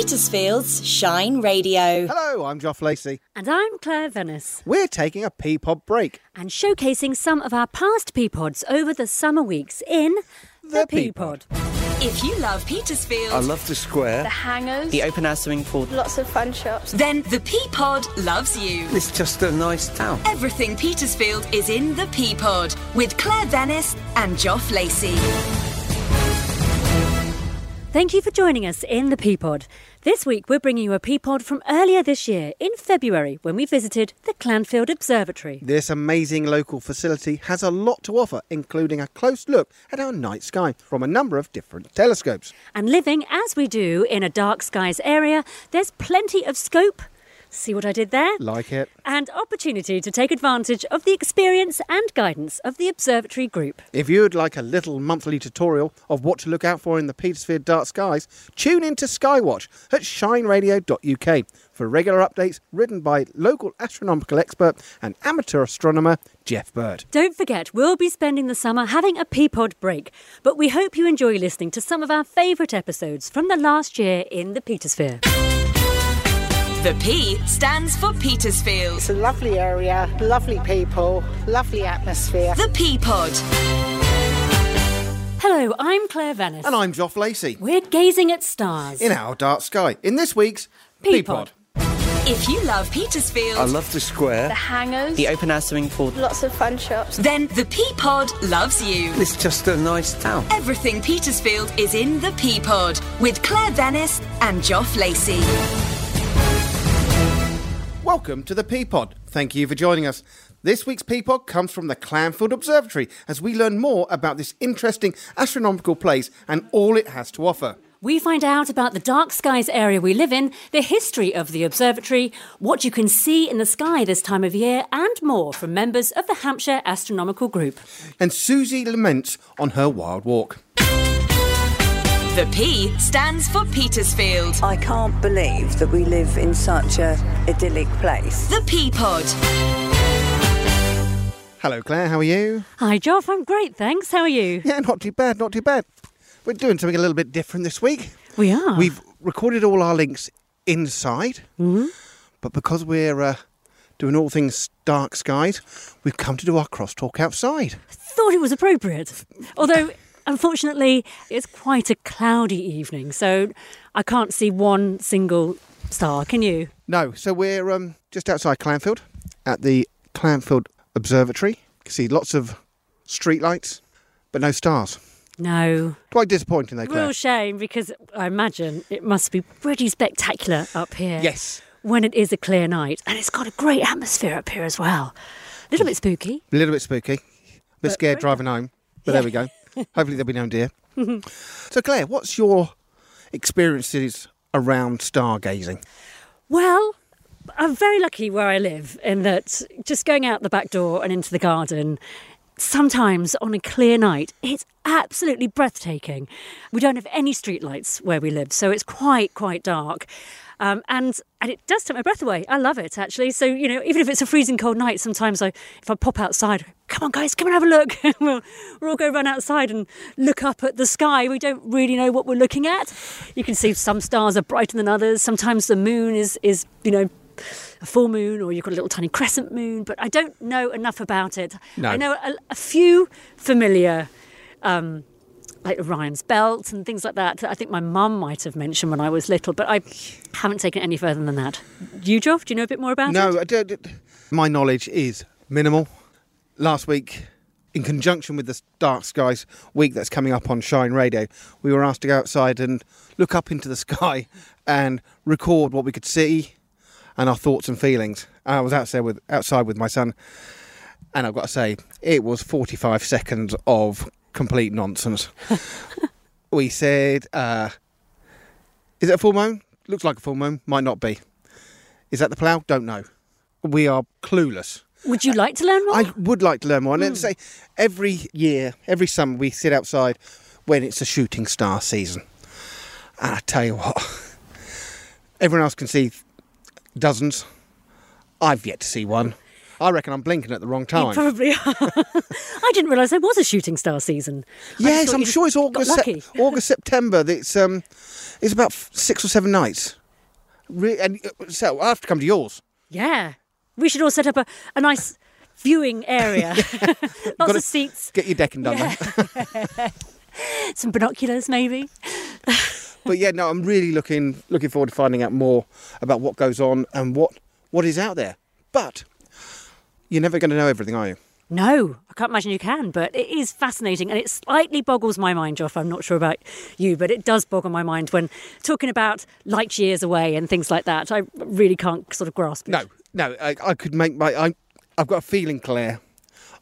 Petersfield's Shine Radio. Hello, I'm Joff Lacey. And I'm Claire Venice. We're taking a P pod break. And showcasing some of our past P pods over the summer weeks in The P pod. If you love Petersfield, I love the square. the hangers, The open air swimming pool. lots of fun shops. then the P pod loves you. It's just a nice town. Everything Petersfield is in the P pod with Claire Venice and Joff Lacey. Thank you for joining us in the P pod. This week we're bringing you a P pod from earlier this year in February when we visited the Clanfield Observatory. This amazing local facility has a lot to offer, including a close look at our night sky from a number of different telescopes. And living as we do in a dark skies area, there's plenty of scope. See what I did there? Like it. And opportunity to take advantage of the experience and guidance of the observatory group. If you'd like a little monthly tutorial of what to look out for in the Petersfield dark skies, tune in to Skywatch at shineradio.uk for regular updates written by local astronomical expert and amateur astronomer Geoff Burt. Don't forget, we'll be spending the summer having a P pod break, but we hope you enjoy listening to some of our favourite episodes from the last year in the Petersphere. The P stands for Petersfield. It's a lovely area, lovely people, lovely atmosphere. The P pod. Hello, I'm Claire Venice. And I'm Joff Lacey We're gazing at stars. in our dark sky in this week's P pod. If you love Petersfield, I love the square. The hangers, The open air swimming pool. lots of fun shops. then the P pod loves you. It's just a nice town. Everything Petersfield is in the P pod with Claire Venice and Joff Lacey. Welcome to the P pod. Thank you for joining us. This week's P pod comes from the Clanfield Observatory as we learn more about this interesting astronomical place and all it has to offer. We find out about the dark skies area we live in, the history of the observatory, what you can see in the sky this time of year, and more from members of the Hampshire Astronomical Group. And Susie laments on her wild walk. The P stands for Petersfield. I can't believe that we live in such a idyllic place. The P pod. Hello, Claire, how are you? Hi, Joff. I'm great, thanks. How are you? Yeah, not too bad, not too bad. We're doing something a little bit different this week. We are. We've recorded all our links inside, but because we're uh, doing all things dark skies, we've come to do our crosstalk outside. thought it was appropriate. Although, unfortunately, it's quite a cloudy evening, so I can't see one single star. Can you? No, so we're um, just outside Clanfield at the Clanfield Observatory. You can see lots of streetlights, but no stars. No. Quite disappointing, though, Claire. Real shame because I imagine it must be pretty spectacular up here. Yes. When it is a clear night. And it's got a great atmosphere up here as well. A little bit spooky. A little bit spooky. A bit But scared driving home, but there we go. Hopefully there'll be no deer. so, Claire, what's your experiences around stargazing? Well, I'm very lucky where I live in that just going out the back door and into the garden, sometimes on a clear night, it's absolutely breathtaking. We don't have any streetlights where we live, so it's quite, quite dark. Um, and and it does take my breath away. I love it actually. So you know, even if it's a freezing cold night, sometimes I if I pop outside, come on guys, come and have a look. we'll, we'll all go run outside and look up at the sky. We don't really know what we're looking at. You can see some stars are brighter than others. Sometimes the moon is is you know a full moon or you've got a little tiny crescent moon, but I don't know enough about it. No. I know a, a few familiar, um, like Orion's belt and things like that. I think my mum might have mentioned when I was little, but I haven't taken it any further than that. You, Joff, do you know a bit more about No, it? I don't, my knowledge is minimal. Last week, in conjunction with the Dark Skies week that's coming up on Shine Radio, we were asked to go outside and look up into the sky and record what we could see and our thoughts and feelings. I was outside with outside with my son, and I've got to say, it was 45 seconds of complete nonsense. we said, uh, "Is it a full moon? Looks like a full moon. Might not be. Is that the plough? Don't know. We are clueless." Would you like to learn more? I would like to learn more. And then say every year, every summer, we sit outside when it's a shooting star season. And I tell you what, everyone else can see dozens. I've yet to see one. I reckon I'm blinking at the wrong You time. probably are. I didn't realise there was a shooting star season. Yes, I'm sure it's August. Sep- August, September. It's um, It's about six or seven nights. Re- and uh, so I have to come to yours. Yeah. We should all set up a, a nice viewing area. Lots Gotta of seats, Get your decking done. then. some binoculars maybe. But yeah, no, I'm really looking looking forward to finding out more about what goes on and what what is out there. But you're never going to know everything, are you? No, I can't imagine you can, but it is fascinating and it slightly boggles my mind, Joff. I'm not sure about you, but it does boggle my mind when talking about light years away and things like that. I really can't sort of grasp it. No, no. I, I could make my. I, I've got a feeling, Claire.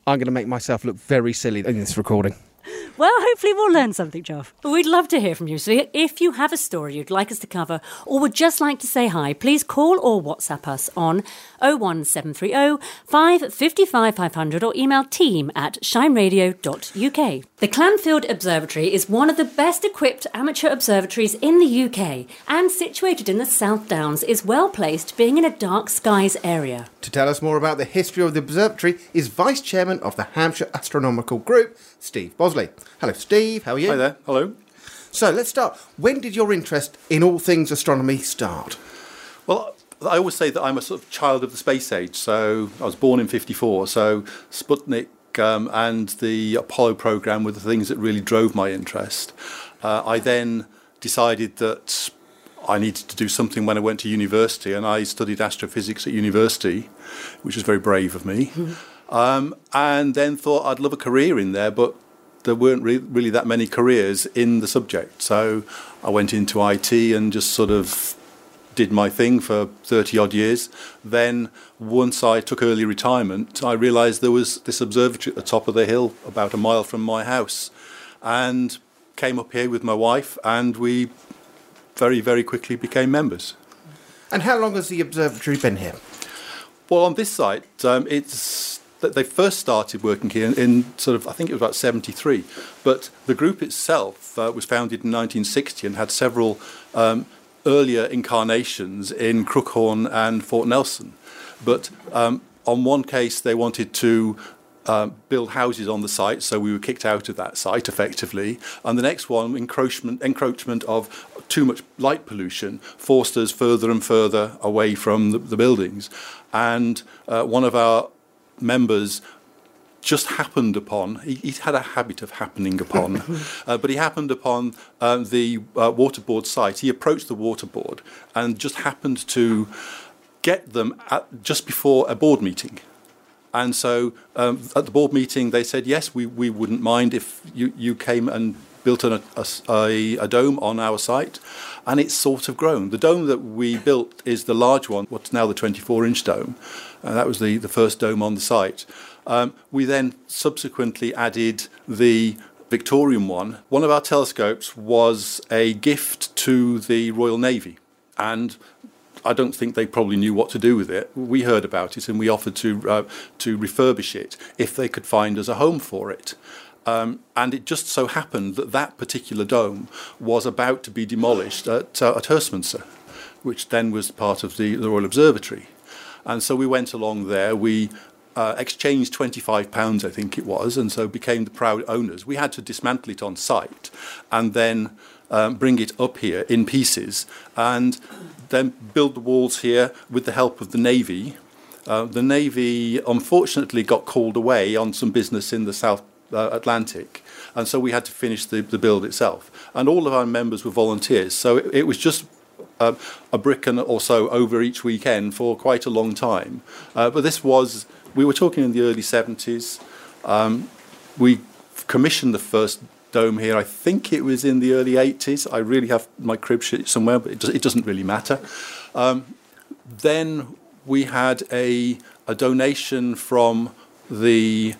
I'm going to make myself look very silly in this recording. Well, hopefully we'll learn something, Joff. We'd love to hear from you. So if you have a story you'd like us to cover or would just like to say hi, please call or WhatsApp us on 01730 555 500 or email team at shineradio.uk. The Clanfield Observatory is one of the best equipped amateur observatories in the UK and situated in the South Downs is well placed being in a dark skies area. To tell us more about the history of the observatory is Vice Chairman of the Hampshire Astronomical Group, Steve Bosley. Hello, Steve. How are you? Hi there. Hello. So let's start. When did your interest in all things astronomy start? Well, I always say that I'm a sort of child of the space age. So I was born in '54. So Sputnik um, and the Apollo program were the things that really drove my interest. Uh, I then decided that I needed to do something when I went to university, and I studied astrophysics at university, which was very brave of me. Um, and then thought I'd love a career in there, but there weren't re- really that many careers in the subject. So I went into IT and just sort of did my thing for 30 odd years. Then, once I took early retirement, I realised there was this observatory at the top of the hill, about a mile from my house, and came up here with my wife, and we very, very quickly became members. And how long has the observatory been here? Well, on this site, um, it's they first started working here in, in sort of I think it was about 73, but the group itself uh, was founded in 1960 and had several um, earlier incarnations in Crookhorn and Fort Nelson. But um, on one case, they wanted to um, build houses on the site, so we were kicked out of that site effectively. And the next one, encroachment, encroachment of too much light pollution, forced us further and further away from the, the buildings. And uh, one of our members just happened upon, he, he had a habit of happening upon, uh, but he happened upon um, the uh, waterboard site. He approached the waterboard and just happened to get them at, just before a board meeting. And so um, at the board meeting, they said, yes, we, we wouldn't mind if you, you came and built an, a, a, a dome on our site. And it's sort of grown. The dome that we built is the large one, what's now the 24 inch dome. Uh, that was the, the first dome on the site. Um, we then subsequently added the Victorian one. One of our telescopes was a gift to the Royal Navy. And I don't think they probably knew what to do with it. We heard about it and we offered to uh, to refurbish it if they could find us a home for it. Um, and it just so happened that that particular dome was about to be demolished at, uh, at Herstmonceux, which then was part of the, the Royal Observatory. And so we went along there. We uh, exchanged 25 pounds, I think it was, and so became the proud owners. We had to dismantle it on site and then um, bring it up here in pieces and then build the walls here with the help of the Navy. Uh, the Navy unfortunately got called away on some business in the South uh, Atlantic, and so we had to finish the, the build itself. And all of our members were volunteers, so it, it was just uh, a brick and or so over each weekend for quite a long time. Uh, but this was, we were talking in the early 70s. Um, we commissioned the first dome here. I think it was in the early 80s. I really have my crib sheet somewhere, but it, does, it doesn't really matter. Um, then we had a, a donation from the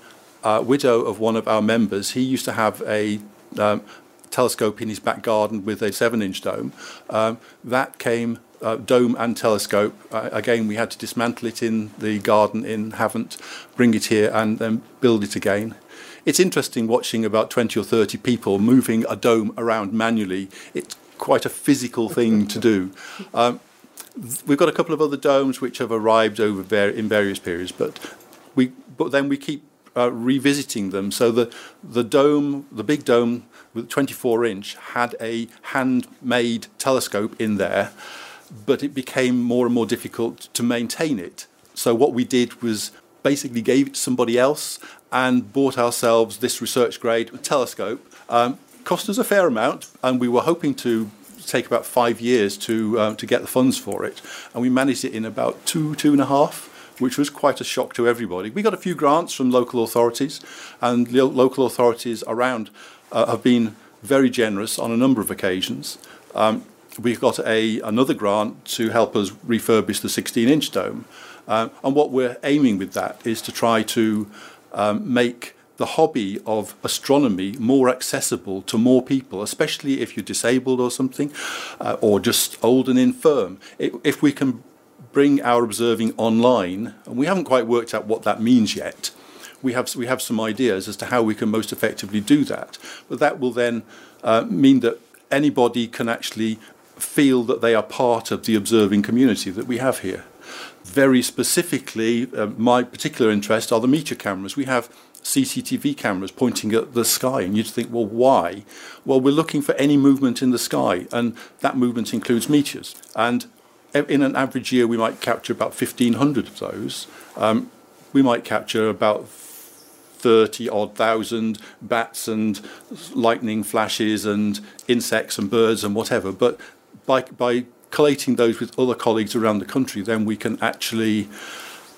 uh, widow of one of our members. He used to have a um, telescope in his back garden with a seven inch dome. Um, that came. Uh, dome and telescope. Uh, again, we had to dismantle it in the garden in Havant, bring it here, and then build it again it's interesting watching about 20 or 30 people moving a dome around manually. It's quite a physical thing to do. Um, we've got a couple of other domes which have arrived over var- in various periods, but we but then we keep uh, revisiting them. So the the dome, the big dome with 24 inch, had a handmade telescope in there, but it became more and more difficult to maintain it. So what we did was basically gave it to somebody else and bought ourselves this research grade telescope. Um, cost us a fair amount, and we were hoping to take about five years to um, to get the funds for it, and we managed it in about two two and a half. Which was quite a shock to everybody. We got a few grants from local authorities, and local authorities around uh, have been very generous on a number of occasions. Um, we've got a another grant to help us refurbish the 16-inch dome, um, and what we're aiming with that is to try to um, make the hobby of astronomy more accessible to more people, especially if you're disabled or something, uh, or just old and infirm. It, if we can bring our observing online, and we haven't quite worked out what that means yet. We have we have some ideas as to how we can most effectively do that, but that will then uh, mean that anybody can actually feel that they are part of the observing community that we have here. Very specifically, uh, my particular interest are the meteor cameras. We have CCTV cameras pointing at the sky, and you'd think, well, why? Well, we're looking for any movement in the sky, and that movement includes meteors. And in an average year, we might capture about 1,500 of those. Um, we might capture about 30 odd thousand bats and lightning flashes and insects and birds and whatever. But by, by collating those with other colleagues around the country, then we can actually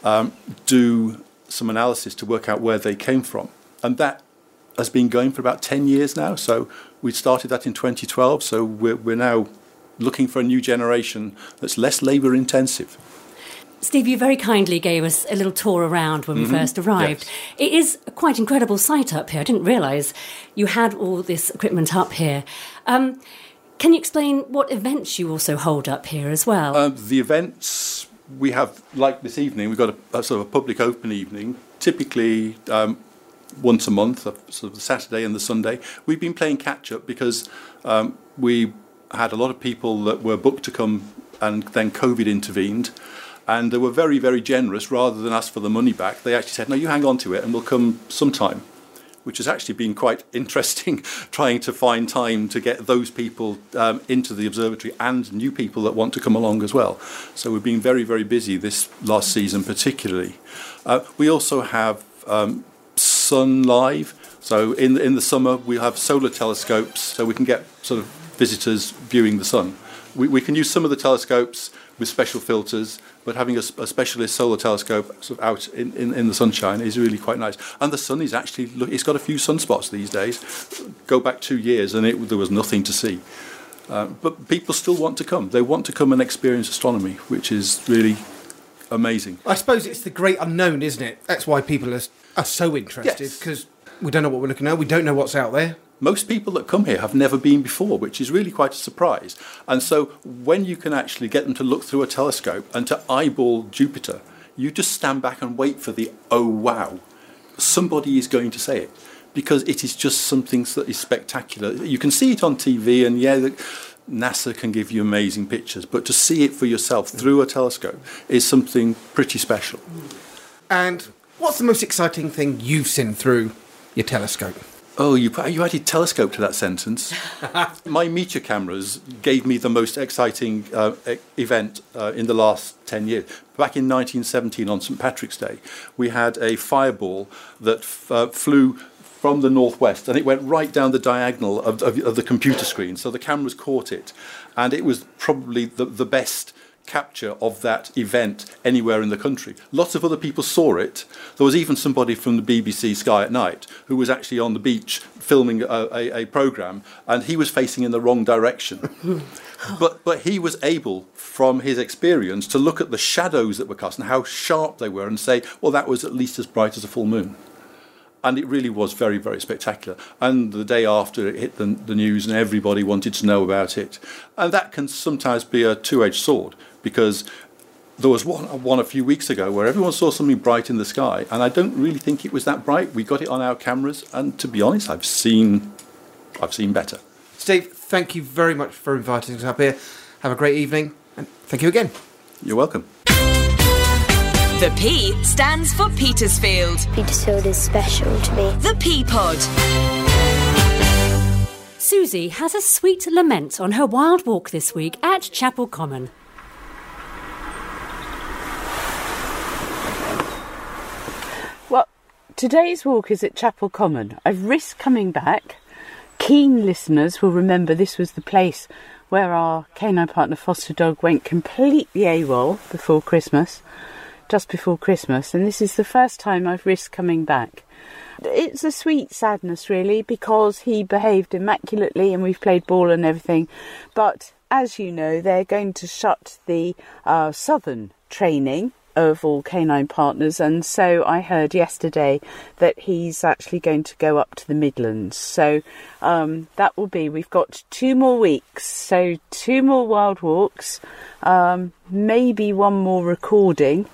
um, do some analysis to work out where they came from. And that has been going for about 10 years now. So we started that in 2012. So we're, we're now looking for a new generation that's less labour intensive. Steve, you very kindly gave us a little tour around when we Mm-hmm. first arrived. Yes. It is a quite incredible site up here. I didn't realise you had all this equipment up here. Um, can you explain what events you also hold up here as well? Um, the events we have, like this evening, we've got a, a sort of a public open evening, typically um, once a month, uh, sort of the Saturday and the Sunday. We've been playing catch up because um, we had a lot of people that were booked to come and then COVID intervened. And they were very, very generous. Rather than ask for the money back, they actually said, "No, you hang on to it, and we'll come sometime." Which has actually been quite interesting, trying to find time to get those people um, into the observatory and new people that want to come along as well. So we've been very, very busy this last season, particularly. Uh, we also have um, Sun Live. So in in the summer we have solar telescopes, so we can get sort of visitors viewing the sun. We, we can use some of the telescopes with special filters, but having a specialist solar telescope sort of out in, in, in the sunshine is really quite nice. And the sun is actually look, it's got a few sunspots these days. Go back two years and it, there was nothing to see. Uh, but people still want to come. They want to come and experience astronomy, which is really amazing. I suppose it's the great unknown, isn't it? That's why people are, are so interested Yes. because we don't know what we're looking at. We don't know what's out there. Most people that come here have never been before, which is really quite a surprise. And so when you can actually get them to look through a telescope and to eyeball Jupiter, you just stand back and wait for the oh wow. Somebody is going to say it because it is just something that is spectacular. You can see it on TV, and yeah, NASA can give you amazing pictures, but to see it for yourself through a telescope is something pretty special. And what's the most exciting thing you've seen through your telescope? Oh, you, you added telescope to that sentence. My meteor cameras gave me the most exciting uh, e- event uh, in the last 10 years. Back in 1917 on St. Patrick's Day, we had a fireball that f- uh, flew from the northwest and it went right down the diagonal of, of, of the computer screen. So the cameras caught it. And it was probably the, the best capture of that event anywhere in the country. Lots of other people saw it. There was even somebody from the BBC Sky at Night who was actually on the beach filming a, a, a programme and he was facing in the wrong direction. but, but he was able, from his experience, to look at the shadows that were cast and how sharp they were and say, well, that was at least as bright as a full moon and it really was very, very spectacular. And the day after it hit the, the news, and everybody wanted to know about it. And that can sometimes be a two-edged sword because there was one, one a few weeks ago where everyone saw something bright in the sky, and I don't really think it was that bright. We got it on our cameras, and to be honest, I've seen, I've seen better. Steve, thank you very much for inviting us up here. Have a great evening, and thank you again. You're welcome. The P stands for Petersfield. Petersfield is special to me. The P Pod. Susie has a sweet lament on her wild walk this week at Chapel Common. Well, today's walk is at Chapel Common. I've risked coming back. Keen listeners will remember this was the place where our canine partner foster dog went completely AWOL before Christmas, just before Christmas, and this is the first time I've risked coming back. It's a sweet sadness, really, because he behaved immaculately and we've played ball and everything. But as you know, they're going to shut the uh, southern training of all canine partners, and so I heard yesterday that he's actually going to go up to the Midlands. So um, that will be, we've got two more weeks, so two more wild walks, um, maybe one more recording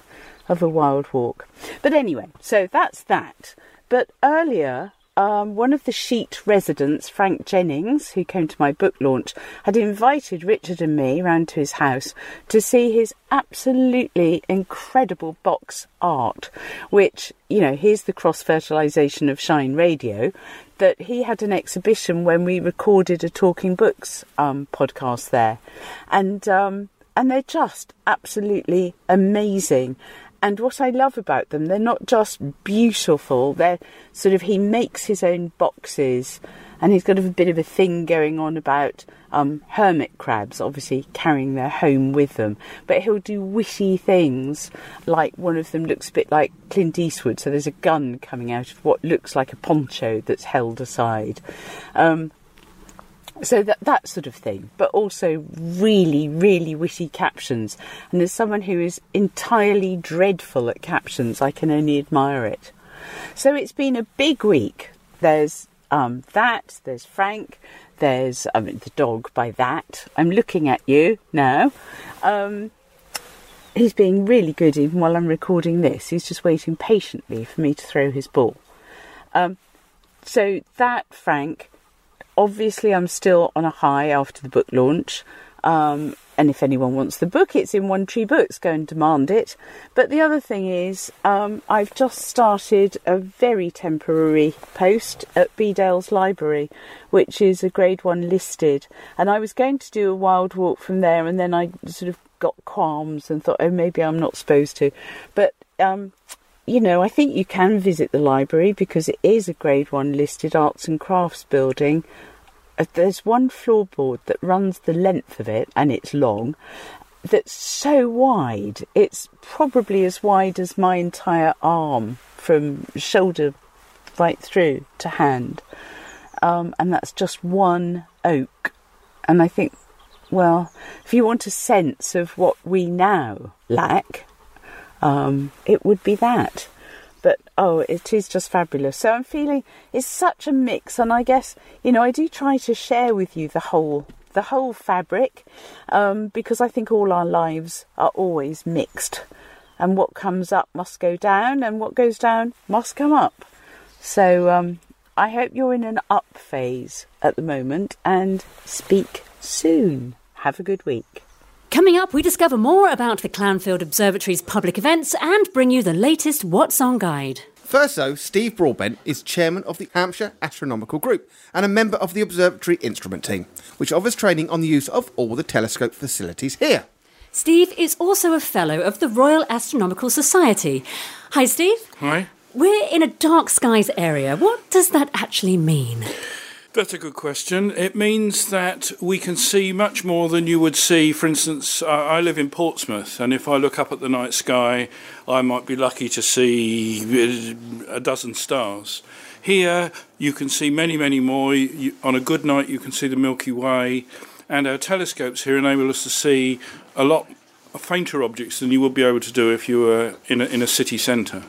of a wild walk. But anyway, so that's that. But earlier, um, one of the Sheet residents, Frank Jennings, who came to my book launch, had invited Richard and me round to his house to see his absolutely incredible box art, which, you know, here's the cross fertilisation of Shine Radio. That he had an exhibition when we recorded a Talking Books um, podcast there. And, um, and they're just absolutely amazing. And what I love about them, they're not just beautiful, they're sort of, he makes his own boxes and he's got a bit of a thing going on about um, hermit crabs, obviously carrying their home with them. But he'll do witty things, like one of them looks a bit like Clint Eastwood, so there's a gun coming out of what looks like a poncho that's held aside. Um, so that that sort of thing, but also really, really witty captions. And as someone who is entirely dreadful at captions, I can only admire it. So it's been a big week. There's um, that. There's Frank. There's I mean, the dog. By that, I'm looking at you now. Um, he's being really good even while I'm recording this. He's just waiting patiently for me to throw his ball. Um, so that Frank obviously I'm still on a high after the book launch. Um, and if anyone wants the book, it's in One Tree Books. Go and demand it. But the other thing is, um, I've just started a very temporary post at Bedales Library, which is a Grade One listed. And I was going to do a wild walk from there, and then I sort of got qualms and thought, oh, maybe I'm not supposed to. But um, you know, I think you can visit the library because it is a Grade 1 listed arts and crafts building. Uh, There's one floorboard that runs the length of it, and it's long, that's so wide. It's probably as wide as my entire arm from shoulder right through to hand. Um, and that's just one oak. And I think, well, if you want a sense of what we now lack, um, it would be that. But oh, it is just fabulous. So I'm feeling it's such a mix, and I guess you know I do try to share with you the whole the whole fabric um, because I think all our lives are always mixed, and what comes up must go down, and what goes down must come up. So um, I hope you're in an up phase at the moment, and speak soon. Have a good week. Coming up, we discover more about the Clanfield Observatory's public events and bring you the latest What's On guide. First, though, Steve Broadbent is chairman of the Hampshire Astronomical Group and a member of the observatory instrument team, which offers training on the use of all the telescope facilities here. Steve is also a fellow of the Royal Astronomical Society. Hi, Steve. Hi. We're in a dark skies area. What does that actually mean? That's a good question. It means that we can see much more than you would see. For instance, I live in Portsmouth, and if I look up at the night sky, I might be lucky to see uh, a dozen stars. Here, you can see many, many more. You, on a good night, you can see the Milky Way, and our telescopes here enable us to see a lot fainter objects than you would be able to do if you were in a, in a city centre.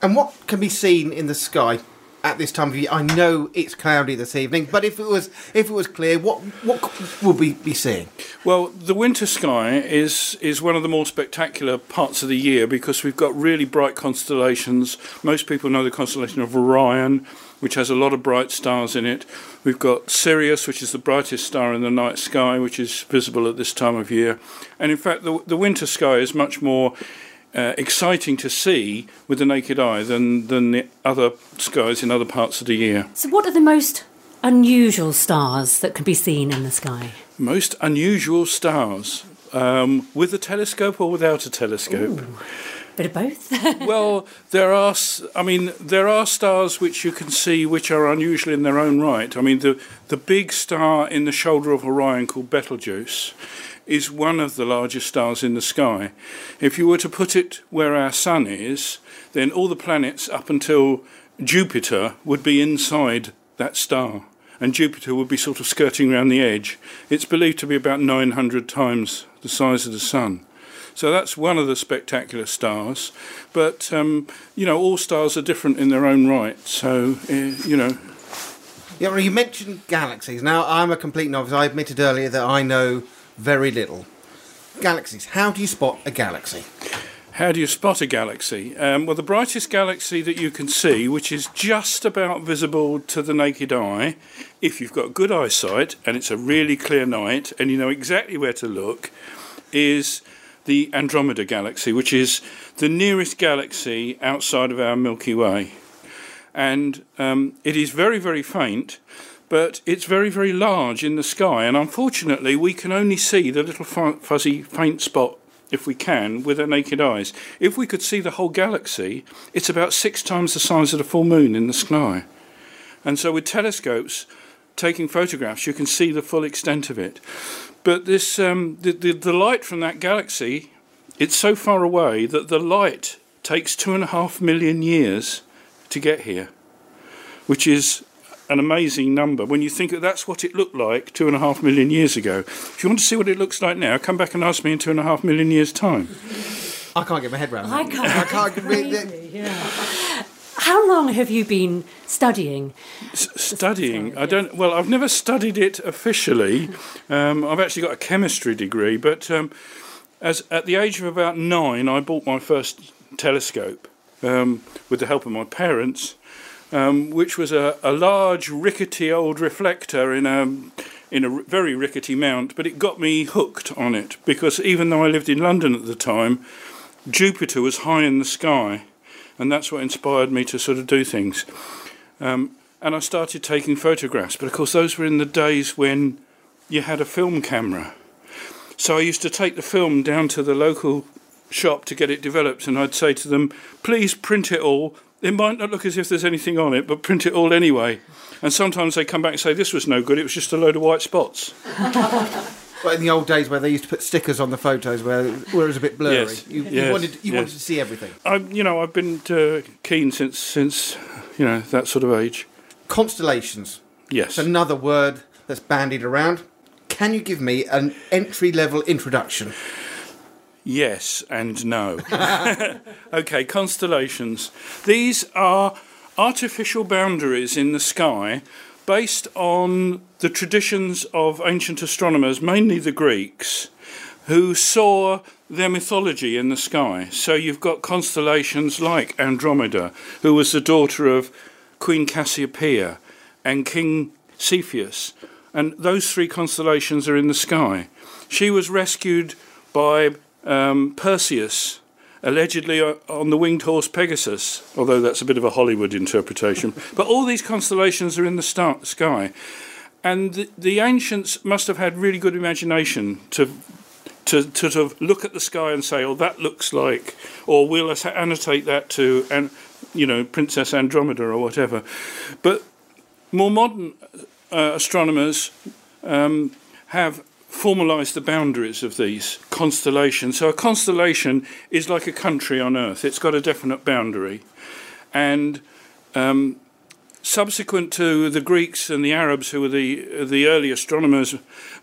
And what can be seen in the sky at this time of year? I know it's cloudy this evening, but if it was if it was clear, what what would we be seeing? Well, the winter sky is is one of the more spectacular parts of the year because we've got really bright constellations. Most people know the constellation of Orion, which has a lot of bright stars in it. We've got Sirius, which is the brightest star in the night sky, which is visible at this time of year. And in fact, the the winter sky is much more uh, exciting to see with the naked eye than than the other skies in other parts of the year. So, what are the most unusual stars that can be seen in the sky? Most unusual stars. Um, with a telescope or without a telescope? Ooh, bit of both. well, there are. I mean, there are stars which you can see which are unusual in their own right. I mean, the the big star in the shoulder of Orion called Betelgeuse is one of the largest stars in the sky. If you were to put it where our sun is, then all the planets up until Jupiter would be inside that star. And Jupiter would be sort of skirting around the edge. It's believed to be about 900 times the size of the Sun. So that's one of the spectacular stars. But, um, you know, all stars are different in their own right. So, uh, you know, Yeah, well, you mentioned galaxies. Now, I'm a complete novice. I admitted earlier that I know very little. Galaxies. How do you spot a galaxy? How do you spot a galaxy? Um, well, the brightest galaxy that you can see, which is just about visible to the naked eye, if you've got good eyesight and it's a really clear night and you know exactly where to look, is the Andromeda galaxy, which is the nearest galaxy outside of our Milky Way. And um, it is very, very faint, but it's very, very large in the sky. And unfortunately, we can only see the little fu- fuzzy, faint spot if we can with our naked eyes. If we could see the whole galaxy, it's about six times the size of the full moon in the sky. And so, with telescopes taking photographs, you can see the full extent of it. But this, um, the, the, the light from that galaxy, it's so far away that the light takes two and a half million years to get here, which is an amazing number. When you think that that's what it looked like two and a half million years ago. If you want to see what it looks like now, come back and ask me in two and a half million years' time. I can't get my head around I that. can't. I can't get Crazy, yeah. How long have you been studying? S- studying, I don't. Well, I've never studied it officially. Um, I've actually got a chemistry degree, but um, as at the age of about nine, I bought my first telescope um, with the help of my parents, um, which was a, a large, rickety old reflector in a in a very rickety mount. But it got me hooked on it because even though I lived in London at the time, Jupiter was high in the sky, and that's what inspired me to sort of do things. Um, and I started taking photographs, but of course, those were in the days when you had a film camera. So I used to take the film down to the local shop to get it developed, and I'd say to them, please print it all. It might not look as if there's anything on it, but print it all anyway. And sometimes they come back and say, this was no good, it was just a load of white spots. But in the old days where they used to put stickers on the photos where, where it was a bit blurry, Yes, you, you wanted you yes. wanted to see everything. I, you know, I've been uh, keen since, since, you know, that sort of age. Constellations. Yes. It's another word that's bandied around. Can you give me an entry level introduction? Yes and no. okay, constellations. These are artificial boundaries in the sky based on the traditions of ancient astronomers, mainly the Greeks, who saw their mythology in the sky. So you've got constellations like Andromeda, who was the daughter of Queen Cassiopeia and King Cepheus. And those three constellations are in the sky. She was rescued by um, Perseus, allegedly on the winged horse Pegasus, although that's a bit of a Hollywood interpretation. but all these constellations are in the star- sky. And the, the ancients must have had really good imagination to, to, to sort of look at the sky and say, oh, that looks like, or we'll annotate that to, and, you know, Princess Andromeda or whatever. But more modern uh, astronomers um, have formalized the boundaries of these constellations. So a constellation is like a country on Earth. It's got a definite boundary, and um, subsequent to the Greeks and the Arabs, who were the the early astronomers,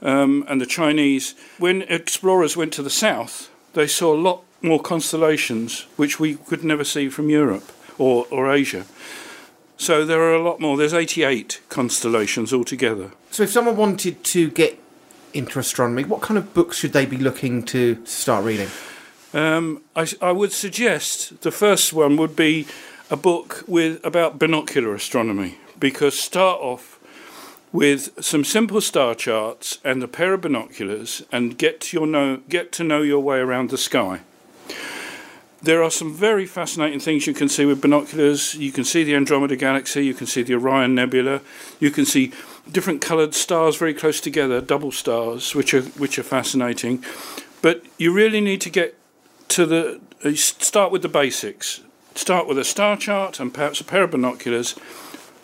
um, and the Chinese, when explorers went to the south, they saw a lot more constellations, which we could never see from Europe or, or Asia. So there are a lot more. There's 88 constellations altogether. So if someone wanted to get into astronomy, what kind of books should they be looking to start reading? Um, I, I would suggest the first one would be a book with about binocular astronomy because start off with some simple star charts and a pair of binoculars and get to your know get to know your way around the sky. There are some very fascinating things you can see with binoculars. You can see the Andromeda Galaxy, you can see the Orion Nebula, you can see different coloured stars very close together, double stars, which are which are fascinating. But you really need to get to the uh, start with the basics. Start with a star chart and perhaps a pair of binoculars.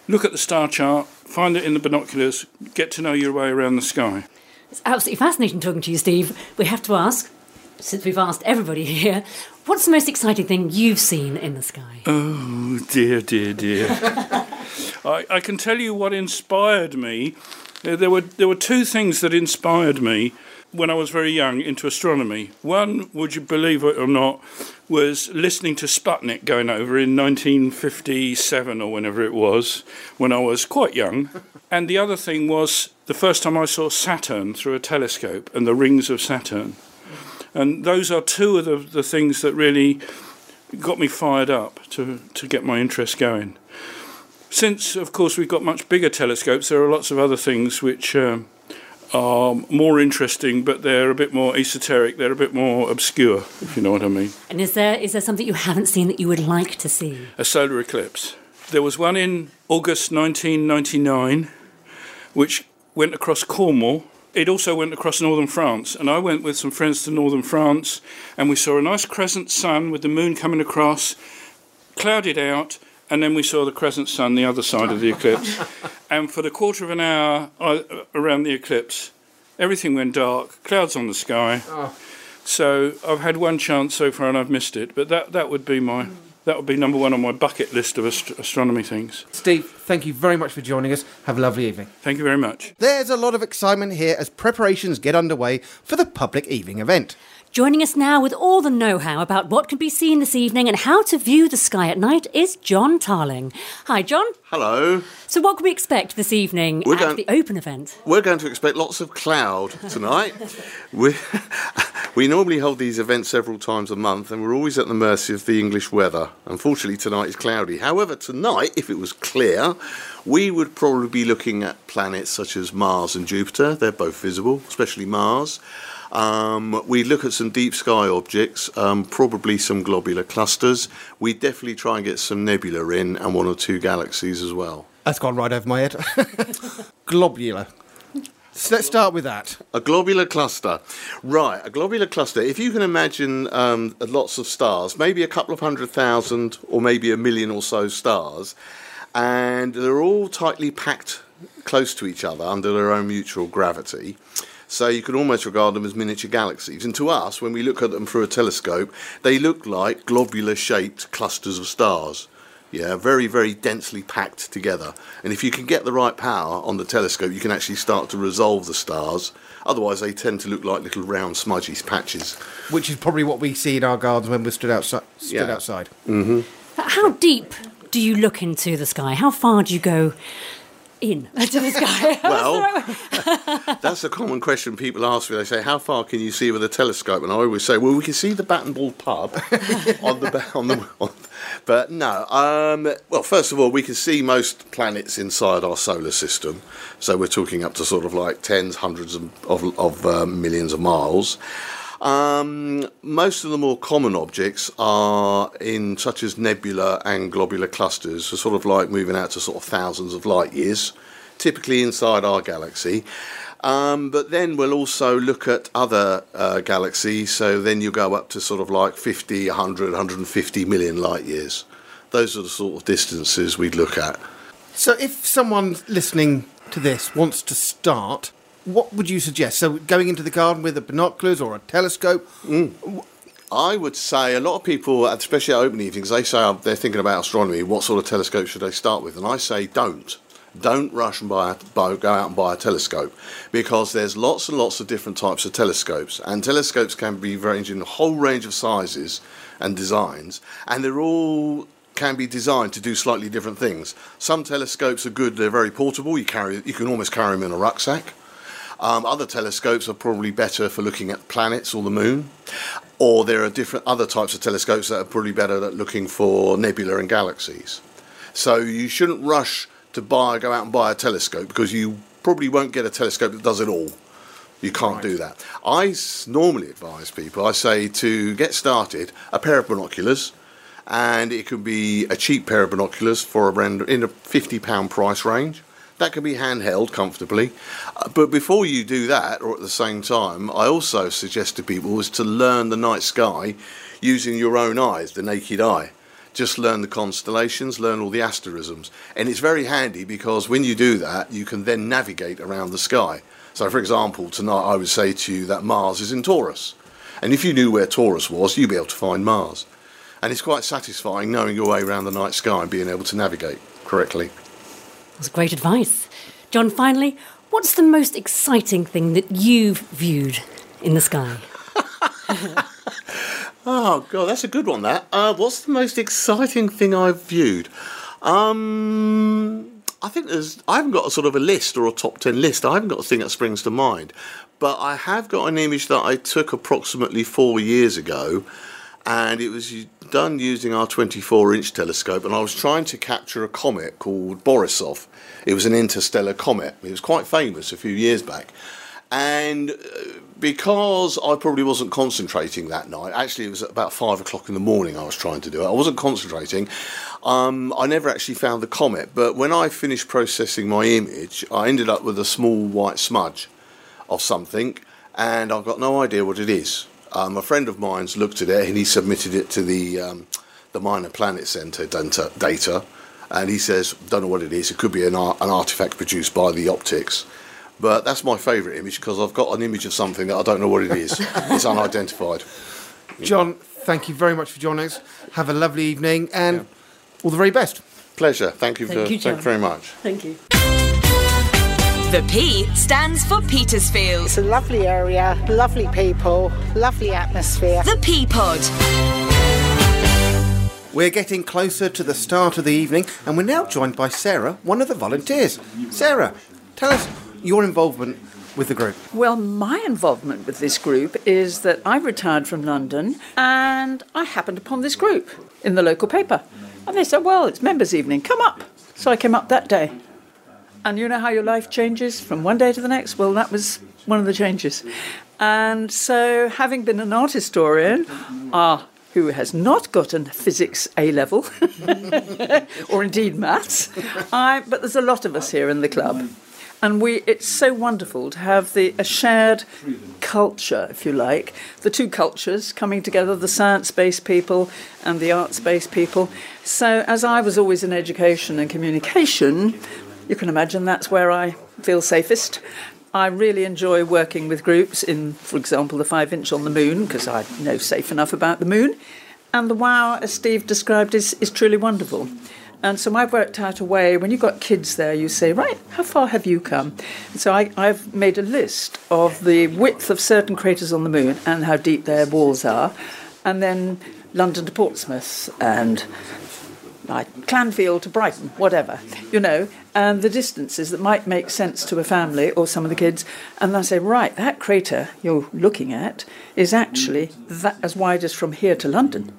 Look at the star chart, find it in the binoculars, get to know your way around the sky. It's absolutely fascinating talking to you, Steve. We have to ask, since we've asked everybody here, what's the most exciting thing you've seen in the sky? Oh dear, dear, dear. I, I can tell you what inspired me. There were there were two things that inspired me when I was very young into astronomy. One, would you believe it or not, was listening to Sputnik going over in 1957 or whenever it was, when I was quite young. And the other thing was the first time I saw Saturn through a telescope and the rings of Saturn. And those are two of the, the things that really got me fired up to, to get my interest going. Since, of course, we've got much bigger telescopes, there are lots of other things which um, are more interesting, but they're a bit more esoteric, they're a bit more obscure, if you know what I mean. And is there is there something you haven't seen that you would like to see? A solar eclipse. There was one in August 1999, which went across Cornwall. It also went across northern France, and I went with some friends to northern France, and we saw a nice crescent sun with the moon coming across, clouded out, and then we saw the crescent sun the other side of the eclipse. and for the quarter of an hour uh, around the eclipse, everything went dark, clouds on the sky. So I've had one chance so far, and I've missed it. But that that would be my that would be number one on my bucket list of ast- astronomy things. Steve, thank you very much for joining us. Have a lovely evening. Thank you very much. There's a lot of excitement here as preparations get underway for the public evening event. Joining us now with all the know how about what can be seen this evening and how to view the sky at night is John Tarling. Hi, John. Hello. So, what can we expect this evening We're at going- the open event? We're going to expect lots of cloud tonight. we, we normally hold these events several times a month and we're always at the mercy of the English weather. Unfortunately, tonight is cloudy. However, tonight, if it was clear, we would probably be looking at planets such as Mars and Jupiter. They're both visible, especially Mars. Um, we look at some deep sky objects, um, probably some globular clusters. We definitely try and get some nebula in and one or two galaxies as well. That's gone right over my head. Globular. So let's start with that. A globular cluster. Right, a globular cluster. If you can imagine um, lots of stars, maybe a couple of hundred thousand or maybe a million or so stars, and they're all tightly packed close to each other under their own mutual gravity. So you can almost regard them as miniature galaxies. And to us, when we look at them through a telescope, they look like globular shaped clusters of stars. Yeah, very, very densely packed together. And if you can get the right power on the telescope, you can actually start to resolve the stars. Otherwise, they tend to look like little round, smudgy patches. Which is probably what we see in our gardens when we're stood outside. Stood Yeah. outside. Mm-hmm. How deep do you look into the sky? How far do you go in to the sky? Well, that's a common question people ask me. They say, "How far can you see with a telescope?" And I always say, "Well, we can see the Bat and Ball pub on the on the." On, but no. Um, well, first of all, we can see most planets inside our solar system, so we're talking up to sort of like tens, hundreds of of, of uh, millions of miles. Um, most of the more common objects are in such as nebula and globular clusters, so sort of like moving out to sort of thousands of light years, typically inside our galaxy. Um, but then we'll also look at other uh, galaxies, so then you go up to sort of like 50, 100, 150 million light years. Those are the sort of distances we'd look at. So if someone listening to this wants to start, what would you suggest? So going into the garden with a binoculars or a telescope? I would say a lot of people, especially at open evenings, they say uh, they're thinking about astronomy. What sort of telescope should they start with? And I say don't. Don't rush and buy, buy go out and buy a telescope because there's lots and lots of different types of telescopes, and telescopes can be ranging a whole range of sizes and designs, and they're all can be designed to do slightly different things. Some telescopes are good; they're very portable. You carry, you can almost carry them in a rucksack. Um, other telescopes are probably better for looking at planets or the moon. Or there are different other types of telescopes that are probably better at looking for nebula and galaxies. So you shouldn't rush to buy, go out and buy a telescope because you probably won't get a telescope that does it all. You can't do that. I normally advise people, I say to get started, a pair of binoculars, and it could be a cheap pair of binoculars for around in a £50 price range. That can be handheld comfortably. Uh, but before you do that, or at the same time, I also suggest to people is to learn the night sky using your own eyes, the naked eye. Just learn the constellations, learn all the asterisms. And it's very handy because when you do that, you can then navigate around the sky. So, for example, tonight I would say to you that Mars is in Taurus. And if you knew where Taurus was, you'd be able to find Mars. And it's quite satisfying knowing your way around the night sky and being able to navigate correctly. That's great advice. John, finally, what's the most exciting thing that you've viewed in the sky? Oh god, that's a good one. That. Uh, what's the most exciting thing I've viewed? Um, I think there's. I haven't got a sort of a list or a top ten list. I haven't got a thing that springs to mind, but I have got an image that I took approximately four years ago, and it was done using our 24-inch telescope, and I was trying to capture a comet called Borisov. It was an interstellar comet. It was quite famous a few years back, and uh, because I probably wasn't concentrating that night, actually it was about five o'clock in the morning I was trying to do it. I wasn't concentrating. Um, I never actually found the comet, but when I finished processing my image, I ended up with a small white smudge of something, and I've got no idea what it is. Um, a friend of mine's looked at it and he submitted it to the um, the Minor Planet Centre data, data, and he says, "Don't know what it is. It could be an, ar- an artifact produced by the optics." But that's my favourite image because I've got an image of something that I don't know what it is. it's unidentified. John, thank you very much for joining us. Have a lovely evening and all the very best. Pleasure. Thank you. Thank for, you, thank John. you very much. Thank you. The P stands for Petersfield. It's a lovely area, lovely people, lovely atmosphere. The P Pod. We're getting closer to the start of the evening, and we're now joined by Sarah, one of the volunteers. Sarah, tell us your involvement with the group. Well, my involvement with this group is that I retired from London and I happened upon this group in the local paper. And they said, Well, it's members' evening, come up. So I came up that day. And you know how your life changes from one day to the next? Well, that was one of the changes. And so, having been an art historian, ah, who has not got a physics A level, or indeed maths, I, but there's a lot of us here in the club. And we, it's so wonderful to have the, a shared culture, if you like, the two cultures coming together, the science-based people and the arts-based people. So as I was always in education and communication, you can imagine that's where I feel safest. I really enjoy working with groups in, for example, the five inch on the moon, because I know safe enough about the moon. And the wow, as Steve described, is, is truly wonderful. And so I've worked out a way, when you've got kids there, you say, right, how far have you come? And so I, I've made a list of the width of certain craters on the moon and how deep their walls are, and then London to Portsmouth and like Clanfield to Brighton, whatever, you know, and the distances that might make sense to a family or some of the kids. And I say, right, that crater you're looking at is actually that as wide as from here to London,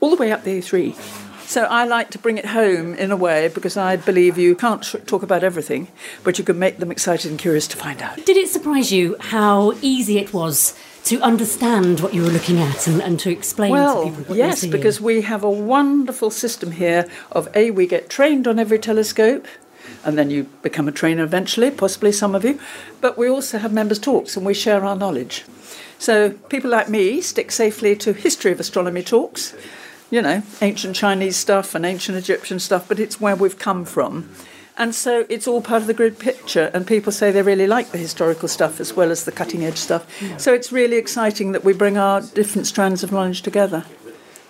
all the way up the A3. So I like to bring it home in a way because I believe you can't sh- talk about everything, but you can make them excited and curious to find out. Did it surprise you how easy it was to understand what you were looking at and, and to explain to people what yes, seeing? because we have a wonderful system here of A, we get trained on every telescope, and then you become a trainer eventually, possibly some of you, but we also have members' talks and we share our knowledge. So people like me stick safely to history of astronomy talks, you know, ancient Chinese stuff and ancient Egyptian stuff, but it's where we've come from. And so it's all part of the grid picture, and people say they really like the historical stuff as well as the cutting edge stuff. So it's really exciting that we bring our different strands of knowledge together.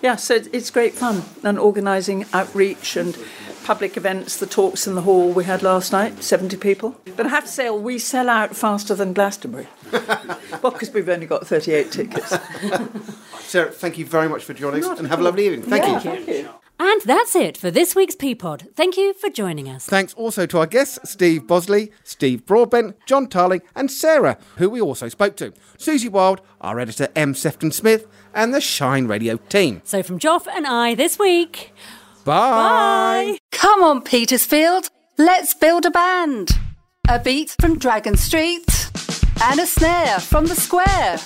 Yeah, so it's great fun and organising outreach and public events, the talks in the hall we had last night, 70 people. But I have to say, we sell out faster than Glastonbury. well, because we've only got 38 tickets. Sarah, thank you very much for joining us and have a lovely evening. Thank Yeah, you. Thank you. And that's it for this week's P pod. Thank you for joining us. Thanks also to our guests, Steve Bosley, Steve Broadbent, John Tarling, and Sarah, who we also spoke to. Susie Wild, our editor M. Sefton Smith, and the Shine Radio team. So from Joff and I this week, Bye. Come on, Petersfield. Let's build a band. A beat from Dragon Street. and a snare from the square,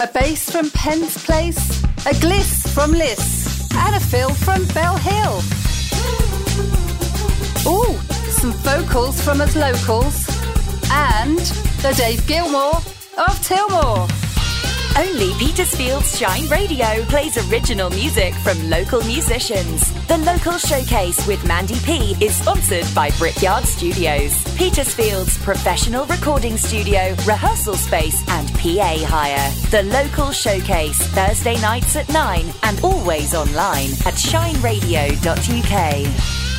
a bass from Penn's Place, a gliss from Liss, and a fill from Bell Hill. Ooh, some vocals from us locals, and the Dave Gilmour of Tilmore. Only Petersfield's Shine Radio plays original music from local musicians. The local showcase with Mandy P is sponsored by Brickyard Studios, Petersfield's professional recording studio, rehearsal space, and PA hire. The local showcase, Thursday nights at 9 and always online at shineradio.uk.